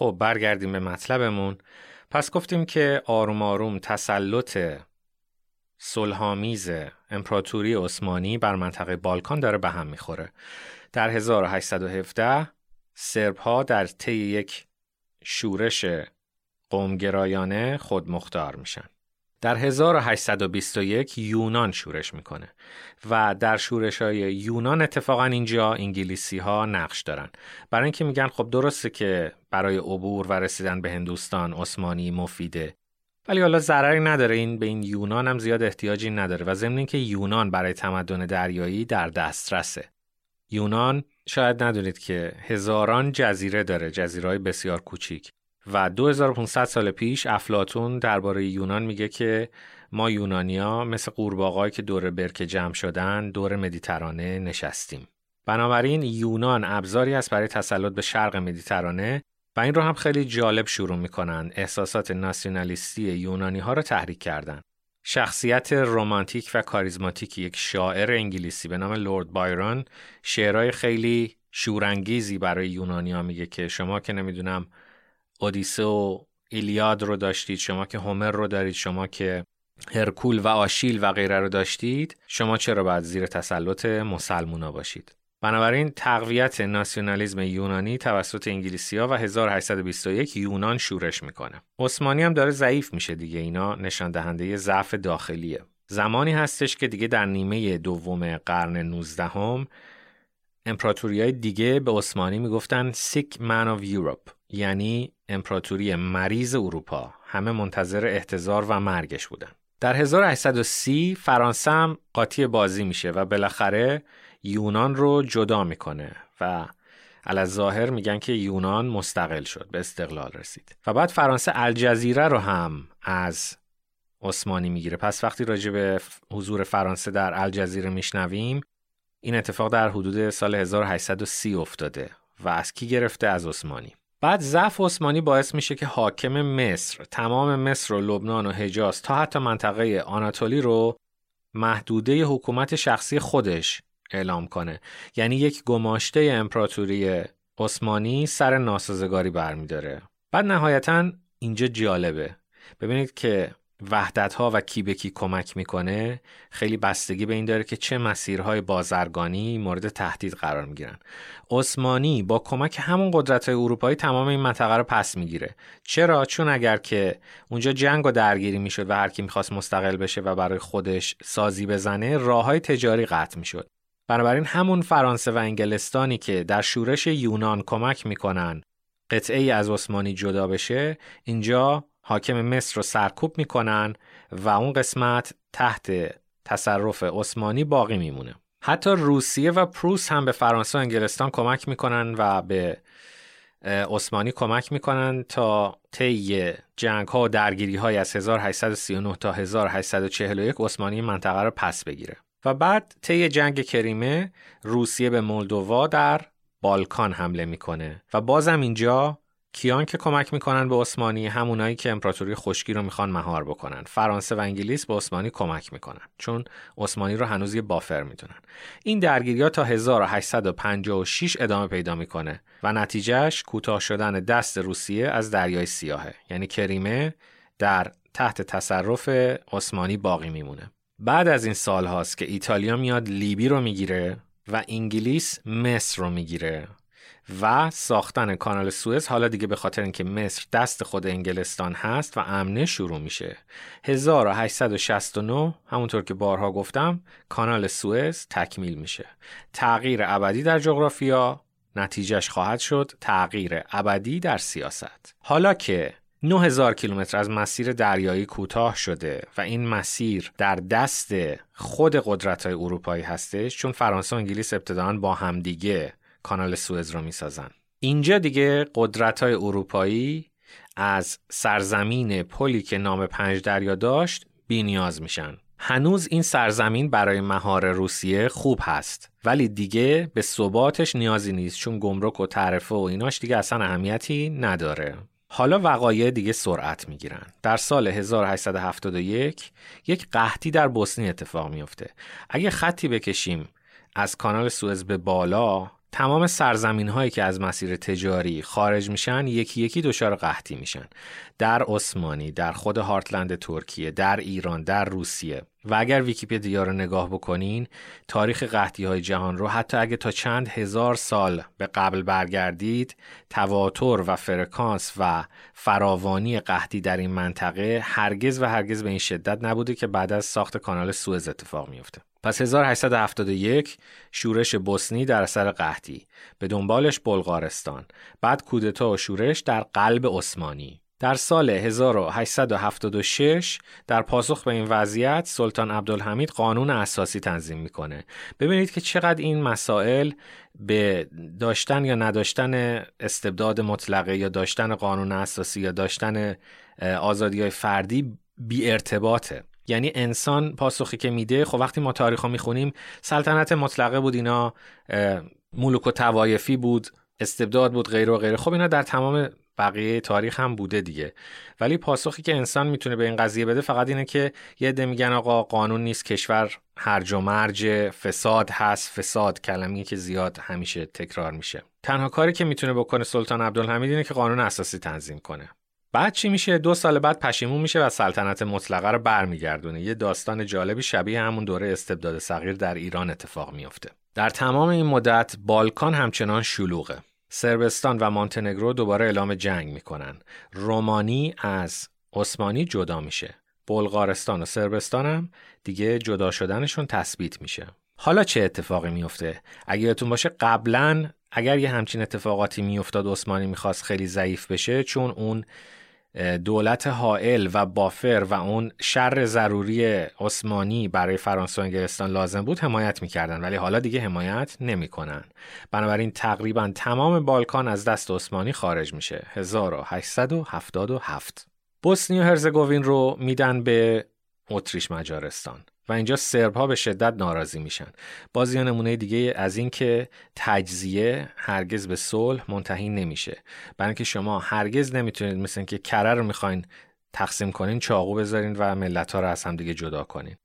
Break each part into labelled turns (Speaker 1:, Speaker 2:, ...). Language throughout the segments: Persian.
Speaker 1: خب برگردیم به مطلبمون. پس گفتیم که آروم آروم تسلط صلحآمیز امپراتوری عثمانی بر منطقه بالکان داره به هم می‌خوره. در 1817 سرب ها در طی یک شورش قومگرایانه خود مختار میشن. در 1821 یونان شورش می‌کنه و در شورش های یونان اتفاقا اینجا انگلیسی ها نقش دارن. برای اینکه میگن خب درسته که برای عبور و رسیدن به هندوستان عثمانی مفیده ولی حالا ضرری نداره. این به این یونان هم زیاد احتیاجی نداره و ضمن اینکه یونان برای تمدن دریایی در دسترسه. یونان شاید ندونید که هزاران جزیره داره جزیرهای بسیار کوچیک. و 2500 سال پیش افلاتون درباره یونان میگه که ما یونانیا مثل قورباغه‌ای که دور برکه جمع شدن دور مدیترانه نشستیم. بنابراین یونان ابزاری است برای تسلط به شرق مدیترانه و این رو هم خیلی جالب شروع می‌کنن احساسات ناسیونالیستی یونانی ها رو تحریک کردن. شخصیت رومانتیک و کاریزماتیک یک شاعر انگلیسی به نام لورد بایرون شعرهای خیلی شورانگیزی برای یونانیا میگه که شما که نمی‌دونم اودیسه و ایلیاد رو داشتید شما که هومر رو دارید شما که هرکول و آشیل و غیره رو داشتید شما چرا باید زیر تسلط مسلمونا باشید بنابراین تقویت ناسیونالیزم یونانی توسط انگلیسیا و 1821 یونان شورش می‌کنه. عثمانی هم داره ضعیف میشه دیگه اینا نشان دهنده ضعف داخلیه. زمانی هستش که دیگه در نیمه دوم قرن 19 هم امپراتوری های دیگه به عثمانی می‌گفتن Sick Man of Europe یعنی امپراتوری مریض اروپا. همه منتظر احتضار و مرگش بودن. در 1830 فرانسه هم قاطی بازی میشه و بالاخره یونان رو جدا می‌کنه و ظاهر میگن که یونان مستقل شد به استقلال رسید. و بعد فرانسه الجزیره رو هم از عثمانی می‌گیره. پس وقتی راجع به حضور فرانسه در الجزیره میشنویم این اتفاق در حدود سال 1830 افتاده و از کی گرفته؟ از عثمانی. بعد ضعف عثمانی باعث میشه که حاکم مصر تمام مصر و لبنان و حجاز تا حتی منطقه آناتولی رو محدوده حکومت شخصی خودش اعلام کنه. یعنی یک گماشته امپراتوری عثمانی سر ناسازگاری برمیداره. بعد نهایتا اینجا جالبه. ببینید که وحدت ها و کی به کی کمک می‌کنه خیلی بستگی به این داره که چه مسیرهای بازرگانی مورد تهدید قرار می‌گیرن. عثمانی با کمک همون قدرت های اروپایی تمام این منطقه رو پس می‌گیره. چرا؟ چون اگر که اونجا جنگ و درگیری می‌شد و هر کی می‌خواست مستقل بشه و برای خودش سازی بزنه راه های تجاری قطع می‌شد. بنابراین همون فرانسه و انگلستانی که در شورش یونان کمک می‌کنن قطعه ای از عثمانی جدا بشه اینجا حاکم مصر رو سرکوب می‌کنن و اون قسمت تحت تصرف عثمانی باقی میمونه. حتی روسیه و پروس هم به فرانسه و انگلستان کمک می‌کنن و به عثمانی کمک می‌کنن تا طی جنگ ها و درگیری های از 1839 تا 1841 عثمانی منطقه رو پس بگیره. و بعد طی جنگ کریمه روسیه به مولدووا در بالکان حمله می‌کنه و بازم اینجا کیان که کمک می‌کنن به عثمانی همونایی که امپراتوری خشکی رو می‌خوان مهار بکنن. فرانسه و انگلیس به عثمانی کمک می‌کنن چون عثمانی رو هنوز یه بافر می‌دونن. این درگیری تا 1856 ادامه پیدا می‌کنه و نتیجهش کوتاه شدن دست روسیه از دریای سیاهه. یعنی کریمه در تحت تصرف عثمانی باقی میمونه. بعد از این سال هاست که ایتالیا میاد لیبی رو می‌گیره و انگلیس مصر رو می‌گیره. و ساختن کانال سوئز حالا دیگه به خاطر اینکه مصر دست خود انگلستان هست و امنه شروع میشه. 1869 همونطور که بارها گفتم کانال سوئز تکمیل میشه. تغییر ابدی در جغرافیا نتیجهش خواهد شد تغییر ابدی در سیاست. حالا که 9000 کیلومتر از مسیر دریایی کوتاه شده و این مسیر در دست خود قدرت های اروپایی هستش چون فرانسه و انگلیس ابتداعا با همدیگه کانال سوئز رو می‌سازن اینجا دیگه قدرت های اروپایی از سرزمین پلی که نام پنج دریا داشت بی نیاز میشن هنوز این سرزمین برای مهار روسیه خوب هست ولی دیگه به ثباتش نیازی نیست چون گمرک و تعرفه و ایناش دیگه اصلا اهمیتی نداره حالا وقایع دیگه سرعت می‌گیرن. در سال 1871 یک قحطی در بوسنی اتفاق میفته. اگه خطی بکشیم از کانال سوئز به بالا تمام سرزمین هایی که از مسیر تجاری خارج میشن یکی یکی دچار قحطی میشن. در عثمانی در خود هارتلند ترکیه در ایران در روسیه. و اگر ویکیپدیا رو نگاه بکنین تاریخ قحطی های جهان رو حتی اگه تا چند هزار سال به قبل برگردید تواتر و فرکانس و فراوانی قحطی در این منطقه هرگز و هرگز به این شدت نبوده که بعد از ساخت کانال سوئز اتفاق میفته پس 1871 شورش بوسنی در اثر قحطی به دنبالش بلغارستان. بعد کودتا و شورش در قلب عثمانی. در سال 1876 در پاسخ به این وضعیت سلطان عبدالحمید قانون اساسی تنظیم می‌کنه. ببینید که چقدر این مسائل به داشتن یا نداشتن استبداد مطلقه یا داشتن قانون اساسی یا داشتن آزادی های فردی بی ارتباطه. یعنی انسان پاسخی که میده خب وقتی ما تاریخ می‌خونیم سلطنت مطلقه بود اینا ملوک و توایفی بود استبداد بود غیر و غیره. خب اینا در تمام بقیه تاریخ هم بوده دیگه. ولی پاسخی که انسان می‌تونه به این قضیه بده فقط اینه که یه عده میگن آقا قانون نیست کشور هرج و مرج فساد هست فساد کلمی که زیاد همیشه تکرار میشه. تنها کاری که می‌تونه بکنه سلطان عبدالحمید اینه که قانون اساسی تنظیم کنه. بعد چی میشه؟ دو سال بعد پشیمون میشه و سلطنت مطلقه رو برمیگردونه. یه داستان جالبی شبیه همون دوره استبداد صغیر در ایران اتفاق میافته. در تمام این مدت بالکان همچنان شلوغه. سربستان و مانتنگرو دوباره اعلام جنگ می‌کنن. رومانی از عثمانی جدا میشه. بلغارستان و سربستان هم دیگه جدا شدنشون تثبیت میشه. حالا چه اتفاقی میفته اگه یادتون باشه قبلا اگر یه همچین اتفاقاتی میافتاد عثمانی می‌خواست خیلی ضعیف بشه چون اون دولت حائل و بافر و اون شر ضروری عثمانی برای فرانسه و انگلستان لازم بود حمایت می‌کردن ولی حالا دیگه حمایت نمی‌کنن. بنابراین تقریبا تمام بالکان از دست عثمانی خارج میشه. 1877 بوسنی و هرزگوین رو میدن به اتریش مجارستان. و اینجا سرب ها به شدت ناراضی میشن. باز یه نمونه دیگه از این که تجزیه هرگز به صلح منتهی نمیشه. برای اینکه شما هرگز نمی‌تونید مثل که کره رو می‌خواین تقسیم کنین چاقو بذارین و ملت ها رو از هم دیگه جدا کنین.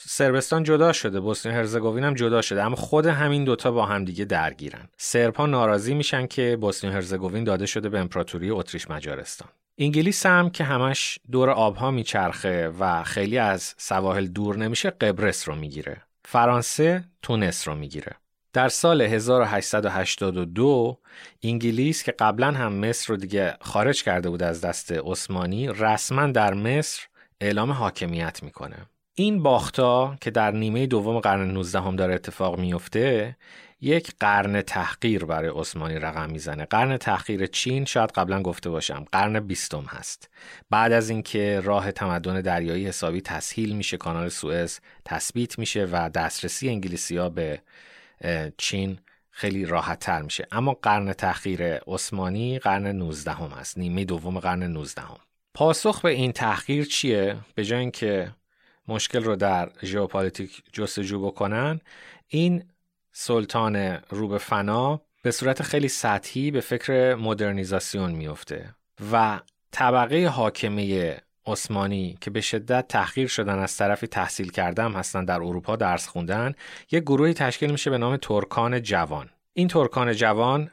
Speaker 1: سربستان جدا شده بوسنی هرزگوین هم جدا شده اما خود همین دوتا با هم دیگه درگیرن سرب ها ناراضی میشن که بوسنی هرزگوین داده شده به امپراتوری اتریش مجارستان انگلیس هم که همش دور آبها میچرخه و خیلی از سواحل دور نمیشه قبرس رو می‌گیره. فرانسه تونس رو می‌گیره. در سال 1882 انگلیس که قبلا هم مصر رو دیگه خارج کرده بود از دست عثمانی رسما در مصر اعلام حاکمیت می‌کنه. این باختا که در نیمه دوم قرن 19 هم داره اتفاق میفته یک قرن تحقیر برای عثمانی رقم می‌زنه. قرن تحقیر چین شاید قبلا گفته باشم. قرن بیستم هست. بعد از اینکه راه تمدن دریایی حسابی تسهیل میشه کانال سوئز تثبیت میشه و دسترسی انگلیسی ها به چین خیلی راحت تر میشه. اما قرن تحقیر عثمانی قرن 19 هم هست. نیمه دوم قرن 19 هم. پاسخ به این تحقیر چیه؟ به جای اینکه مشکل رو در ژئوپلیتیک جستجو بکنن. این سلطان روبه فنا به صورت خیلی سطحی به فکر مدرنیزاسیون میفته و طبقه حاکمه عثمانی که به شدت تحقیر شدن از طرفی تحصیل کردم هستن در اروپا درس خوندن یک گروهی تشکیل میشه به نام ترکان جوان. این ترکان جوان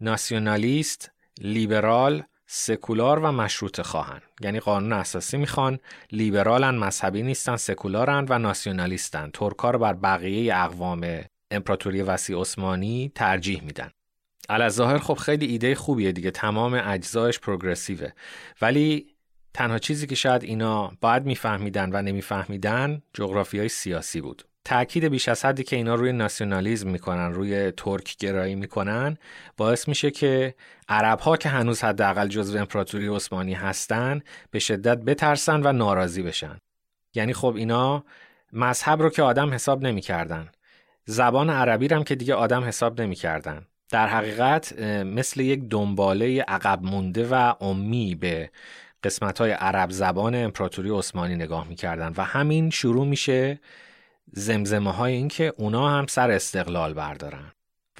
Speaker 1: ناسیونالیست لیبرال سکولار و مشروط خواهن یعنی قانون اساسی می‌خوان لیبرالن مذهبی نیستن سکولارن و ناسیونالیستن. ترکا رو بر بقیه اقوام امپراتوری وسیع عثمانی ترجیح میدن. ظاهر خب خیلی ایده خوبیه دیگه. تمام اجزایش پروگرسیوه. ولی تنها چیزی که شاید اینا باید میفهمیدن و نمیفهمیدن جغرافی های سیاسی بود. تأکید بیش از حدی که اینا روی ناسیونالیزم می‌کنن روی ترک گرایی می‌کنن باعث میشه که عرب ها که هنوز حداقل جزو امپراتوری عثمانی هستن به شدت بترسن و ناراضی بشن. یعنی خب اینا مذهب رو که آدم حساب نمی‌کردن. زبان عربی هم که دیگه آدم حساب نمی‌کردن. در حقیقت مثل یک دنباله عقب مونده و امی به قسمت های عرب زبان امپراتوری عثمانی نگاه می‌کردن و همین شروع میشه زمزمه های این که اونا هم سر استقلال بردارن.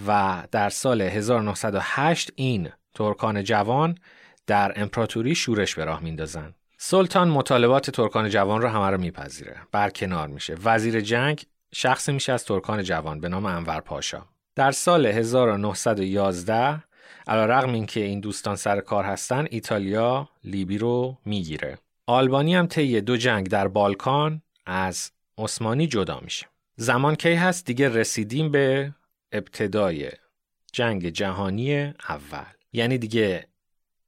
Speaker 1: و در سال 1908 این ترکان جوان در امپراتوری شورش به راه میندازن سلطان مطالبات ترکان جوان رو همه رو میپذیره. برکنار میشه. وزیر جنگ شخصی میشه از ترکان جوان به نام انور پاشا. در سال 1911 علا رقم این که این دوستان سر کار هستن ایتالیا لیبی رو می‌گیره. آلبانی هم طی دو جنگ در بالکان از عثمانی جدا میشه. زمان کی هست؟ دیگه رسیدیم به ابتدای جنگ جهانی اول. یعنی دیگه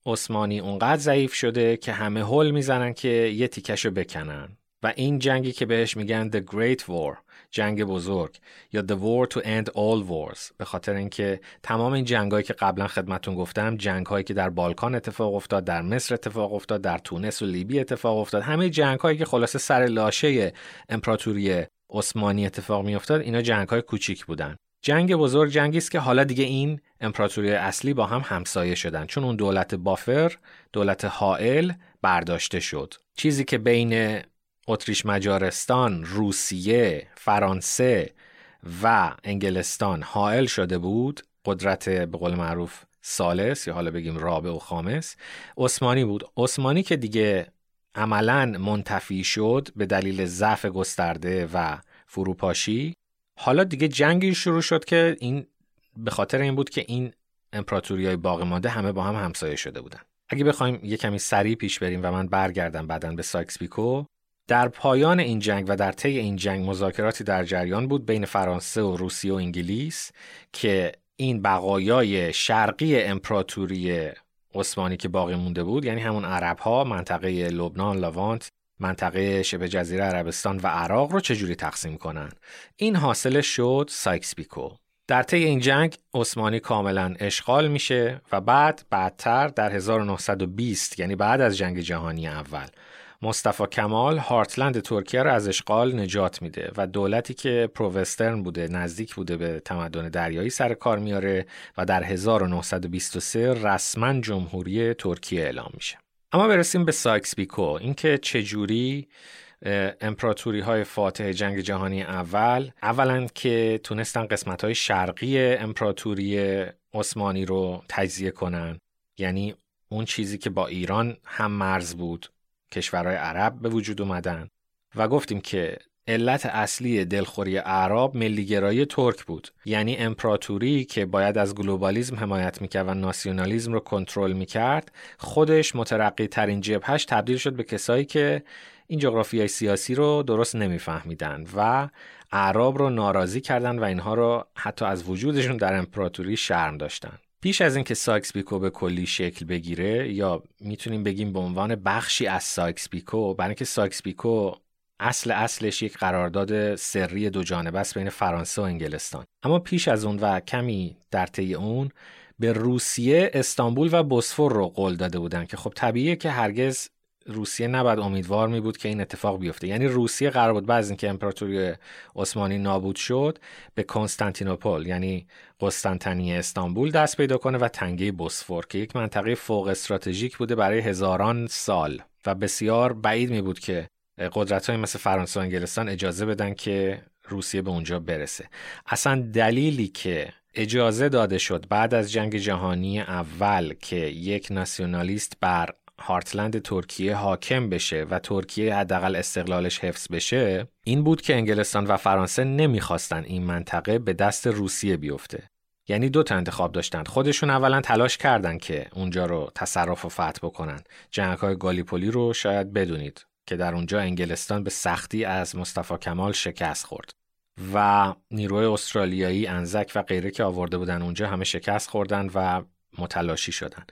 Speaker 1: عثمانی اونقدر ضعیف شده که همه هول می‌زنن که یه تیکشو بکنن. و این جنگی که بهش میگن The Great War جنگ بزرگ یا The War to End All Wars. به خاطر اینکه تمام این جنگایی که قبلا خدمتون گفتم جنگهایی که در بالکان اتفاق افتاد در مصر اتفاق افتاد در تونس و لیبی اتفاق افتاد همه جنگهایی که خلاصه سر لاشه امپراتوری عثمانی اتفاق میافتاد اینا جنگهای کوچیک بودن. جنگ بزرگ جنگی است که حالا دیگه این امپراتوری اصلی با هم همسایه شدن. چون اون دولت بافر دولت حائل برداشته شد. چیزی که بین اتریش مجارستان، روسیه، فرانسه و انگلستان حائل شده بود. قدرت به قول معروف سالس یا حالا بگیم رابع و خامس عثمانی بود. عثمانی که دیگه عملا منتفی شد به دلیل ضعف گسترده و فروپاشی. حالا دیگه جنگی شروع شد که این به خاطر این بود که این امپراتوری های باقی مانده همه با هم همسایه شده بودن. اگه بخوایم یه کمی سریع پیش بریم و من برگردم بعدا به سایکس پیکو در پایان این جنگ و در طی این جنگ مذاکراتی در جریان بود بین فرانسه و روسیه و انگلیس که این بقایای شرقی امپراتوری عثمانی که باقی مونده بود یعنی همون عرب ها منطقه لبنان لوانت منطقه شبه جزیره عربستان و عراق رو چجوری تقسیم کنن؟ این حاصل شد سایکس پیکو در طی این جنگ عثمانی کاملا اشغال میشه و بعد بعدتر در 1920 یعنی بعد از جنگ جهانی اول مصطفی کمال heartland ترکیه را از اشغال نجات میده و دولتی که pro-Western بوده نزدیک بوده به تمدن دریایی سر کار میاره و در 1923 رسما جمهوری ترکیه اعلام میشه. اما برسیم به سایکس پیکو اینکه چجوری امپراتوری های فاتح جنگ جهانی اول اولا که تونستن قسمت های شرقی امپراتوری عثمانی رو تجزیه کنن یعنی اون چیزی که با ایران هم مرز بود کشورهای عرب به وجود اومدن و گفتیم که علت اصلی دلخوری اعراب ملیگرایی ترک بود. یعنی امپراتوری که باید از globalism حمایت می‌کرد و ناسیونالیزم رو کنترل می‌کرد خودش مترقی ترین جبهش تبدیل شد به کسایی که این جغرافیای سیاسی رو درست نمیفهمیدن و اعراب رو ناراضی کردن و اینها رو حتی از وجودشون در امپراتوری شرم داشتن. پیش از اینکه سایکس پیکو به کلی شکل بگیره یا می‌تونیم بگیم به عنوان بخشی از سایکس پیکو برای اینکه سایکس پیکو اصل اصلش یک قرارداد سری دو جانبه است بین فرانسه و انگلستان. اما پیش از اون و کمی در طی اون به روسیه استانبول و بوسفور رو قول داده بودن که خب طبیعیه که هرگز روسیه نباید امیدوار می بود که این اتفاق بیفته. یعنی روسیه قرار بود بعد از اینکه امپراتوری عثمانی نابود شد به کنستانتینوپل یعنی قسطنطنیه استانبول دست پیدا کنه و تنگه بوسفور که یک منطقه فوق استراتژیک بوده برای هزاران سال. و بسیار بعید می بود که قدرت های مثل فرانسه و انگلستان اجازه بدن که روسیه به اونجا برسه. اصلا دلیلی که اجازه داده شد بعد از جنگ جهانی اول که یک ناسیونالیست بر هارتلند ترکیه حاکم بشه و ترکیه حداقل استقلالش حفظ بشه این بود که انگلستان و فرانسه نمی‌خواستن این منطقه به دست روسیه بیفته. یعنی دو تا انتخاب داشتن خودشون اولا تلاش کردن که اونجا رو تصرف و فتح بکنن. جنگ های گالیپولی رو شاید بدونید که در اونجا انگلستان به سختی از مصطفی کمال شکست خورد. و نیروی استرالیایی انزک و غیره که آورده بودن اونجا همه شکست خوردن و متلاشی شدن.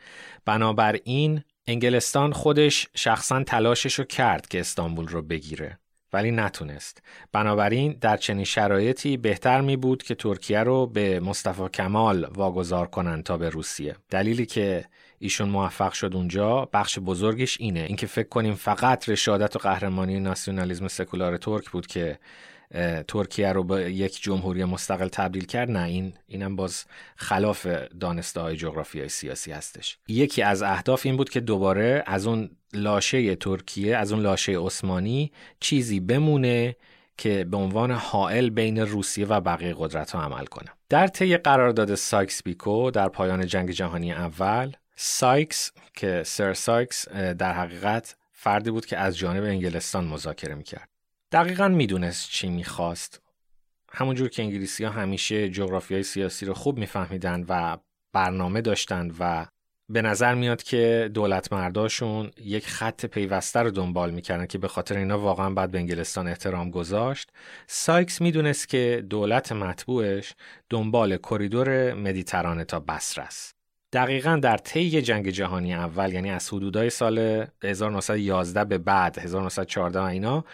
Speaker 1: بنابراین انگلستان خودش شخصا تلاشش رو کرد که استانبول رو بگیره ولی نتونست. بنابراین در چنین شرایطی بهتر می بود که ترکیه رو به مصطفی کمال واگذار کنند تا به روسیه. دلیلی که ایشون موفق شد اونجا بخش بزرگش اینه. اینکه فکر کنیم فقط رشادت و قهرمانی ناسیونالیسم سکولار ترک بود که ترکیه رو به یک جمهوری مستقل تبدیل کرد. نه این اینم باز خلاف دانسته های جغرافی سیاسی هستش. یکی از اهداف این بود که دوباره از اون لاشه ترکیه از اون لاشه عثمانی چیزی بمونه که به عنوان حائل بین روسیه و بقیه قدرت ها عمل کنه. در طی قرارداد سایکس پیکو در پایان جنگ جهانی اول سایکس که سر سایکس در حقیقت فردی بود که از جانب انگلستان مذاکره می‌کرد. دقیقا می‌دونست چی می‌خواست. همونجور که انگلیسی ها همیشه جغرافیای سیاسی رو خوب میفهمیدن و برنامه داشتن و به نظر میاد که دولتمرداشون یک خط پیوسته رو دنبال می‌کردن که به خاطر اینا واقعا باید به انگلستان احترام گذاشت. سایکس می‌دونست که دولت متبوعش دنبال کریدور مدیترانه تا بصره است دقیقا در طی جنگ جهانی اول یعنی از حدودای سال 1911 به بعد 1914 اینا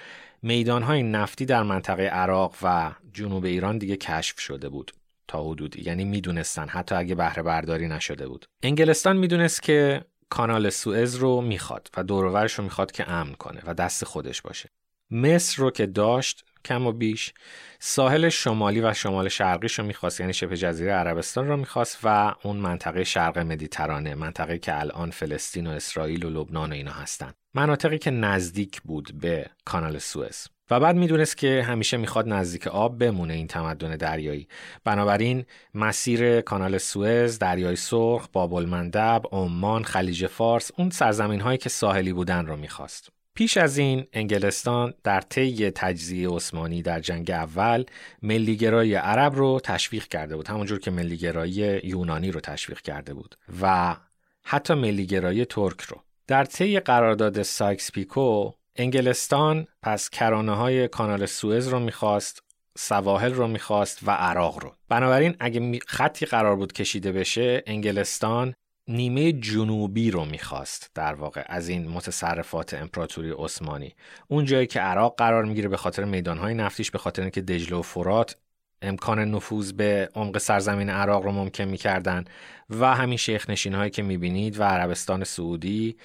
Speaker 1: میدانهای نفتی در منطقه عراق و جنوب ایران دیگه کشف شده بود تا حدودی. یعنی می‌دونستن حتی اگه بهره برداری نشده بود. انگلستان می‌دونست که کانال سوئز رو می‌خواد و دورورش رو می‌خواد که امن کنه و دست خودش باشه. مصر رو که داشت کم و بیش ساحل شمالی و شمال شرقیش رو می‌خواست یعنی شبه جزیره عربستان رو می‌خواست و اون منطقه شرق مدیترانه منطقه که الان فلسطین و اسرائیل و لبنان و اینا هستن. مناطقی که نزدیک بود به کانال سوئز. و بعد می‌دونست که همیشه می‌خواد نزدیک آب بمونه این تمدن دریایی. بنابراین مسیر کانال سوئز دریای سرخ باب المندب عمان خلیج فارس اون سرزمین هایی که ساحلی بودن رو می‌خواست. پیش از این انگلستان در طی تجزیه عثمانی در جنگ اول ملیگرایی عرب رو تشویق کرده بود همونجور که ملیگرایی یونانی رو تشویق کرده بود و حتی ملیگرایی ترک رو. در طی قرارداد سایکس پیکو انگلستان پس کرانه های کانال سوئز رو می‌خواست سواحل رو می‌خواست و عراق رو. بنابراین اگه خطی قرار بود کشیده بشه انگلستان نیمه جنوبی رو می‌خواست در واقع از این متصرفات امپراتوری عثمانی. اون جایی که عراق قرار می‌گیره به خاطر میدانهای نفتیش به خاطر اینکه دجله و فرات امکان نفوذ به عمق سرزمین عراق رو ممکن می‌کردن و همین شیخ نشین هایی که می‌بینید و عربستان سعودی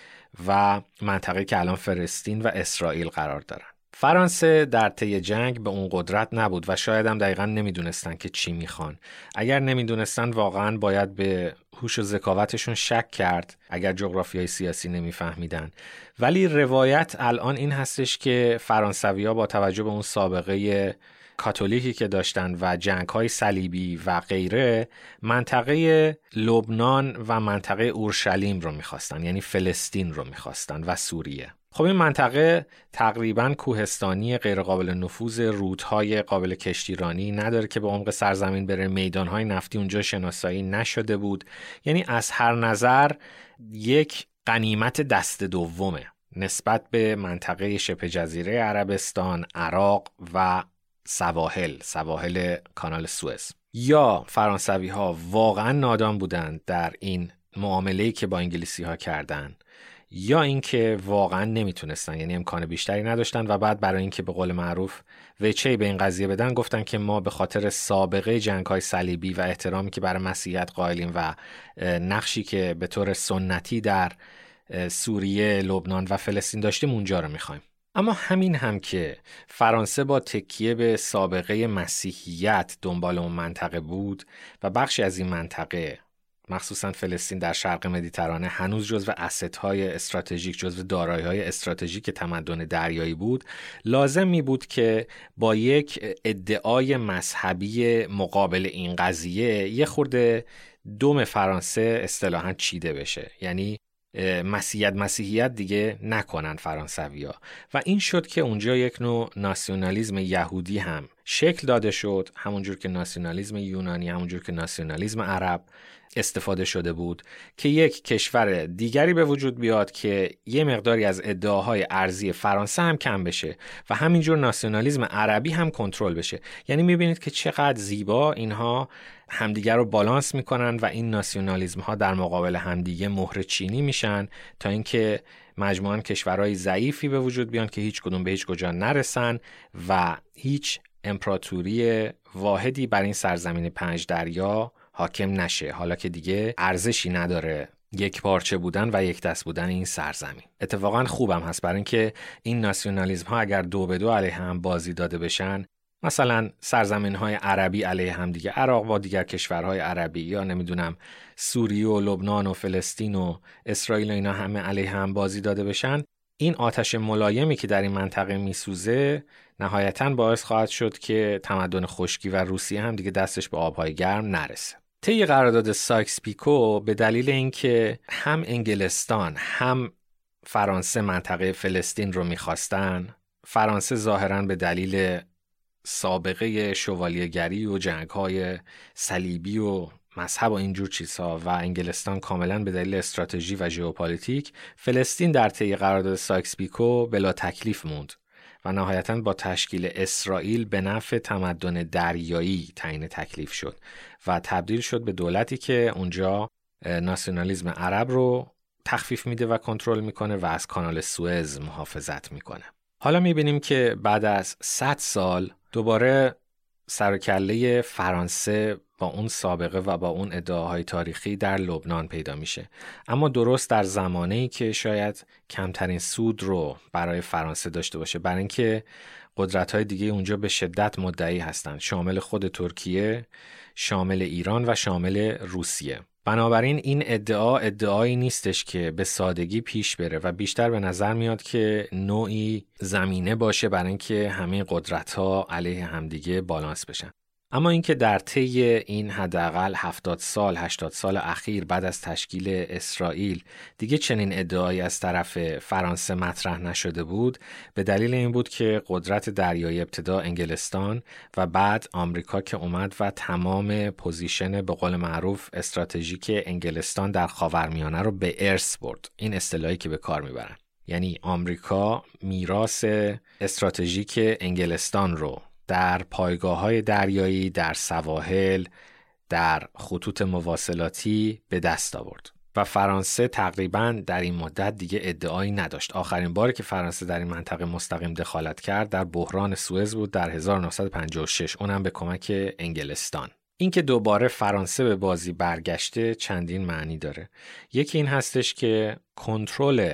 Speaker 1: و منطقه که الان فلسطین و اسرائیل قرار دارن. فرانسه در طی جنگ به اون قدرت نبود و شاید هم دقیقا نمی‌دونستن که چی می‌خوان. اگر نمی‌دونستن واقعا باید به هوش و ذکاوتشون شک کرد اگر جغرافیای سیاسی نمیفهمیدن. ولی روایت الان این هستش که فرانسوی با توجه به اون سابقه کاتولیکی که داشتن و جنگ های صلیبی و غیره منطقه لبنان و منطقه اورشلیم رو می‌خواستن یعنی فلسطین رو می‌خواستن و سوریه. خب این منطقه تقریبا کوهستانی غیرقابل نفوذ رودهای قابل کشتیرانی نداره که به عمق سرزمین بره میدانهای نفتی اونجا شناسایی نشده بود. یعنی از هر نظر یک قنیمت دست دومه نسبت به منطقه شبه جزیره عربستان، عراق و سواحل سواحل کانال سوئز. یا فرانسوی ها واقعا نادان بودند در این معامله که با انگلیسی ها کردن یا اینکه واقعا نمی‌تونستن یعنی امکان بیشتری نداشتن و بعد برای اینکه به قول معروف وچه به این قضیه بدن گفتن که ما به خاطر سابقه جنگ های صلیبی و احترامی که برای مسیحیت قائلیم و نقشی که به طور سنتی در سوریه، لبنان و فلسطین داشتیم اونجا رو می‌خوایم. اما همین هم که فرانسه با تکیه به سابقه مسیحیت دنبال اون منطقه بود و بخشی از این منطقه مخصوصا فلسطین در شرق مدیترانه هنوز جزو های استراتژیک جزو های استراتژیک تمدن دریایی بود لازم می بود که با یک ادعای مذهبی مقابل این قضیه یه خورده دوم فرانسه اصطلاحا چیده بشه. یعنی مسیحیت مسیحیت دیگه نکنن فرانسویا و این شد که اونجا یک نوع ناسیونالیزم یهودی هم شکل داده شد همونجور که ناسیونالیزم یونانی همونجور که ناسیونالیزم عرب استفاده شده بود که یک کشور دیگری به وجود بیاد که یه مقداری از ادعاهای ارزی فرانسه هم کم بشه و همینجور ناسیونالیزم عربی هم کنترل بشه. یعنی می‌بینید که چقدر زیبا اینها همدیگر رو بالانس می‌کنن و این ناسیونالیزم ها در مقابل همدیگه مهر چینی میشن تا اینکه مجموعا کشورهای ضعیفی به وجود بیان که هیچ کدوم به هیچ کجا نرسن و هیچ امپراتوری واحدی بر این سرزمین پنج دریا حاکم نشه. حالا که دیگه ارزشی نداره یک پارچه بودن و یک دست بودن این سرزمین. اتفاقا خوبم هست برای اینکه این ناسیونالیزم ها اگر دو به دو علیه هم بازی داده بشن مثلا سرزمین های عربی علیه هم دیگه عراق با دیگر کشورهای عربی یا نمی‌دونم سوریه و لبنان و فلسطین و اسرائیل و اینا همه علیه هم بازی داده بشن. این آتش ملایمی که در این منطقه میسوزه نهایتا باعث خواهد شد که تمدن خشکی و روسیه هم دیگه دستش به آبهای گرم نرسه. طی قرارداد سایکس پیکو به دلیل اینکه هم انگلستان هم فرانسه منطقه فلسطین رو می‌خواستن فرانسه ظاهرا به دلیل سابقه شوالیهگری و جنگ های صلیبی و مذهب و اینجور چیزها و انگلستان کاملا به دلیل استراتژی و ژئوپلیتیک فلسطین در طی قرارداد سایکس پیکو بلا تکلیف موند و نهایتا با تشکیل اسرائیل به نفع تمدن دریایی تعیین تکلیف شد و تبدیل شد به دولتی که اونجا ناسیونالیزم عرب رو تخفیف میده و کنترل می‌کنه و از کانال سوئز محافظت می‌کنه. حالا می‌بینیم که بعد از 100 سال دوباره سرکله فرانسه با اون سابقه و با اون ادعاهای تاریخی در لبنان پیدا میشه. اما درست در زمانه ای که شاید کمترین سود رو برای فرانسه داشته باشه برای اینکه قدرت های دیگه اونجا به شدت مدعی هستند شامل خود ترکیه شامل ایران و شامل روسیه. بنابراین این ادعا ادعایی نیستش که به سادگی پیش بره و بیشتر به نظر میاد که نوعی زمینه باشه برای اینکه همه قدرت ها علیه همدیگه بالانس بشن. اما اینکه در طی این حداقل 70 سال 80 سال اخیر بعد از تشکیل اسرائیل دیگه چنین ادعایی از طرف فرانسه مطرح نشده بود به دلیل این بود که قدرت دریایی ابتدا انگلستان و بعد آمریکا که اومد و تمام position به قول معروف استراتژیک انگلستان در خاورمیانه رو به ارث برد. این اصطلاحی که به کار می‌برن. یعنی آمریکا میراث استراتژیک انگلستان رو در پایگاه های دریایی، در سواحل، در خطوط مواصلاتی به دست آورد. و فرانسه تقریبا در این مدت دیگه ادعایی نداشت. آخرین باری که فرانسه در این منطقه مستقیم دخالت کرد در بحران سوئز بود در 1956 اونم به کمک انگلستان. اینکه دوباره فرانسه به بازی برگشته چندین معنی داره. یکی این هستش که کنترل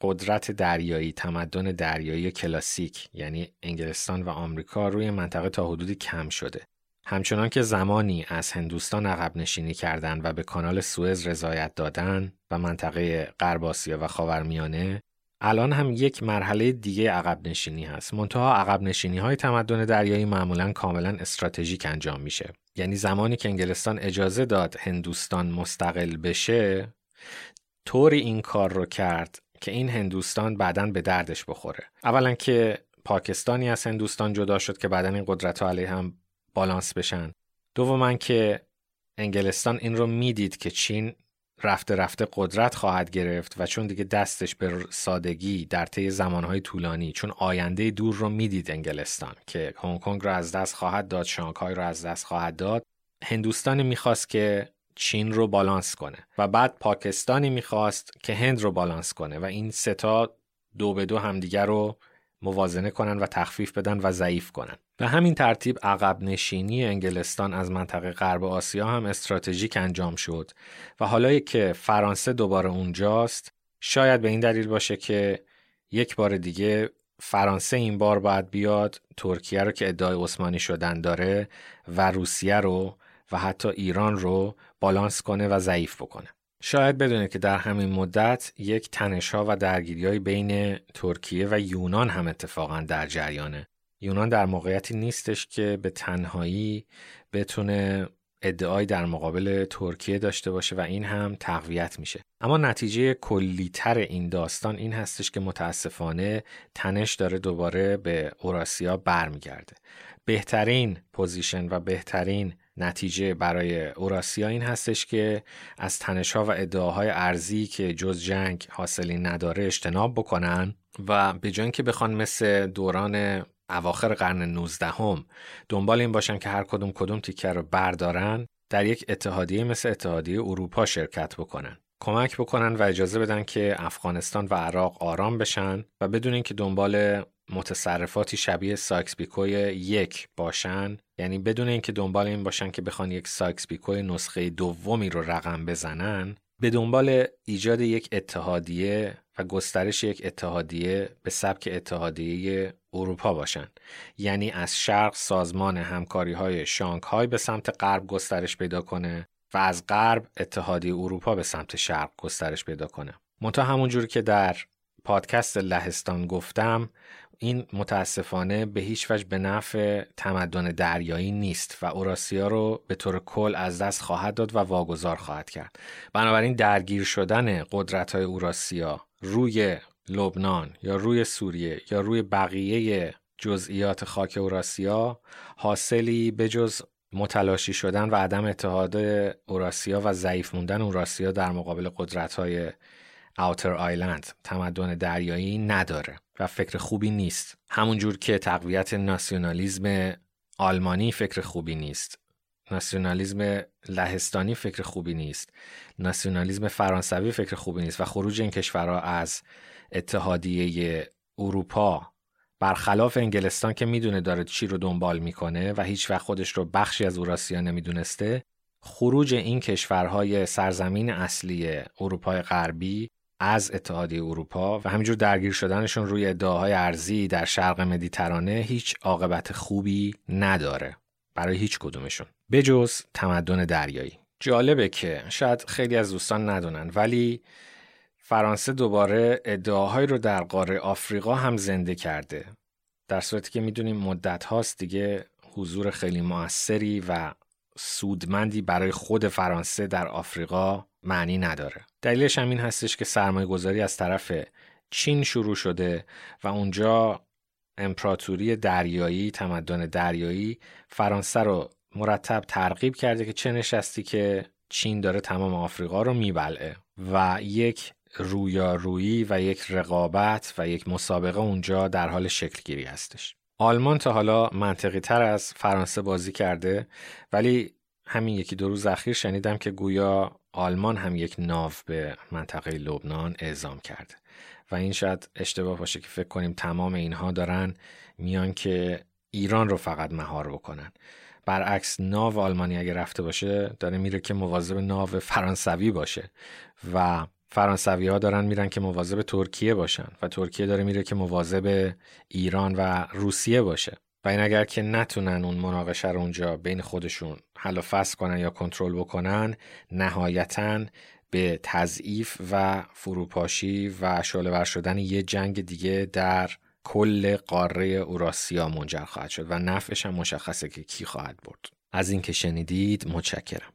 Speaker 1: قدرت دریایی تمدن دریایی کلاسیک یعنی انگلستان و آمریکا روی منطقه تا حدودی کم شده. همچنان که زمانی از هندوستان عقب نشینی کردند و به کانال سوئز رضایت دادن و منطقه غرب آسیا و خاورمیانه الان هم یک مرحله دیگه عقب نشینی هست. منتها عقب نشینی های تمدن دریایی معمولا کاملا استراتژیک انجام میشه. یعنی زمانی که انگلستان اجازه داد هندوستان مستقل بشه طوری این کار رو کرد که این هندوستان بعدا به دردش بخوره. اولا که پاکستانی از هندوستان جدا شد که بعدا این قدرت ها علیه هم بالانس بشن. دوما که انگلستان این رو می‌دید که چین رفته رفته قدرت خواهد گرفت و چون دیگه دستش به سادگی در طی زمانهای طولانی چون آینده دور رو می‌دید انگلستان که هنگ کنگ رو از دست خواهد داد شانگهای رو از دست خواهد داد هندوستانی می‌خواست که چین رو بالانس کنه و بعد پاکستانی می‌خواست که هند رو بالانس کنه و این ستا دو به دو همدیگر رو موازنه کنن و تخفیف بدن و ضعیف کنن. به همین ترتیب عقب نشینی انگلستان از منطقه غرب آسیا هم استراتژیک انجام شد و حالا که فرانسه دوباره اونجاست شاید به این دلیل باشه که یک بار دیگه فرانسه این بار باید بیاد ترکیه رو که ادعای عثمانی شدن داره و روسیه رو و حتی ایران رو بالانس کنه و ضعیف بکنه. شاید بدونه که در همین مدت یک تنشها و درگیری بین ترکیه و یونان هم اتفاقا در جریانه. یونان در موقعیتی نیستش که به تنهایی بتونه ادعایی در مقابل ترکیه داشته باشه و این هم تقویت میشه اما نتیجه کلیتر این داستان این هستش که متاسفانه تنش داره دوباره به اوراسیا برمیگرده بهترین position و بهترین نتیجه برای اوراسیا این هستش که از تنشها و ادعاهای ارضی که جز جنگ حاصلی نداره اجتناب بکنن و به جای که بخوان مثل دوران اواخر قرن 19 هم دنبال این باشن که هر کدوم کدوم تیکه رو بردارن در یک اتحادیه مثل اتحادیه اروپا شرکت بکنن. کمک بکنن و اجازه بدن که افغانستان و عراق آرام بشن و بدونن که دنبال متصرفاتی شبیه ساکس بیکوی یک باشن یعنی بدون اینکه دنبال این باشن که بخوان یک ساکس بیکوی نسخه دومی رو رقم بزنن به دنبال ایجاد یک اتحادیه و گسترش یک اتحادیه به سبک اتحادیه اروپا باشن. یعنی از شرق سازمان همکاری های شانگهای به سمت غرب گسترش پیدا کنه و از غرب اتحادیه اروپا به سمت شرق گسترش پیدا کنه. منتها همونجور که در پادکست لهستان گفتم این متاسفانه به هیچ وجه به نفع تمدن دریایی نیست و اوراسیا رو به طور کل از دست خواهد داد و واگذار خواهد کرد. بنابراین درگیر شدن قدرت های اوراسیا روی لبنان یا روی سوریه یا روی بقیه جزئیات خاک اوراسیا حاصلی بجز متلاشی شدن و عدم اتحاد اوراسیا و ضعیف موندن اوراسیا در مقابل قدرت های اوتر آیلند تمدن دریایی نداره. و فکر خوبی نیست. همونجور که تقویت ناسیونالیزم آلمانی فکر خوبی نیست. ناسیونالیزم لهستانی فکر خوبی نیست. ناسیونالیزم فرانسوی فکر خوبی نیست و خروج این کشورها از اتحادیه اروپا برخلاف انگلستان که می‌دونه داره چی رو دنبال می‌کنه و هیچ وقت خودش رو بخشی از اوراسیا نمی‌دونسته خروج این کشورهای سرزمین اصلی اروپای غربی از اتحادیه اروپا و همینجور درگیر شدنشون روی ادعاهای ارزی در شرق مدیترانه هیچ عاقبت خوبی نداره. برای هیچ کدومشون. بجز تمدن دریایی. جالبه که شاید خیلی از دوستان ندونن ولی فرانسه دوباره ادعاهایی رو در قاره آفریقا هم زنده کرده. در صورتی که می‌دونیم مدت هاست دیگه حضور خیلی موثری و سودمندی برای خود فرانسه در آفریقا معنی نداره. دلیلش هم این هستش که سرمایه گذاری از طرف چین شروع شده و اونجا امپراتوری دریایی تمدن دریایی فرانسه رو مرتب ترغیب کرده که چه نشستی که چین داره تمام آفریقا رو میبلعه و یک رویارویی و یک رقابت و یک مسابقه اونجا در حال شکل گیری هستش. آلمان تا حالا منطقی تر از فرانسه بازی کرده ولی همین یکی دو روز اخیر شنیدم که گویا آلمان هم یک ناو به منطقه لبنان اعزام کرده و این شاید اشتباه باشه که فکر کنیم تمام اینها دارن میان که ایران رو فقط مهار بکنن. برعکس ناو آلمانی اگه رفته باشه داره میره که مواظب ناو فرانسوی باشه. و فرانسوی ها دارن میرن که مواظب ترکیه باشن. و ترکیه داره میره که مواظب ایران و روسیه باشه. و این اگر که نتونن اون مناقشه رو اونجا بین خودشون حل و فصل کنن یا کنترل بکنن نهایتا به تضعیف و فروپاشی و شعله شدن یه جنگ دیگه در کل قاره اوراسیا منجر خواهد شد و نفعش هم مشخصه که کی خواهد برد. از اینکه شنیدید متشکرم.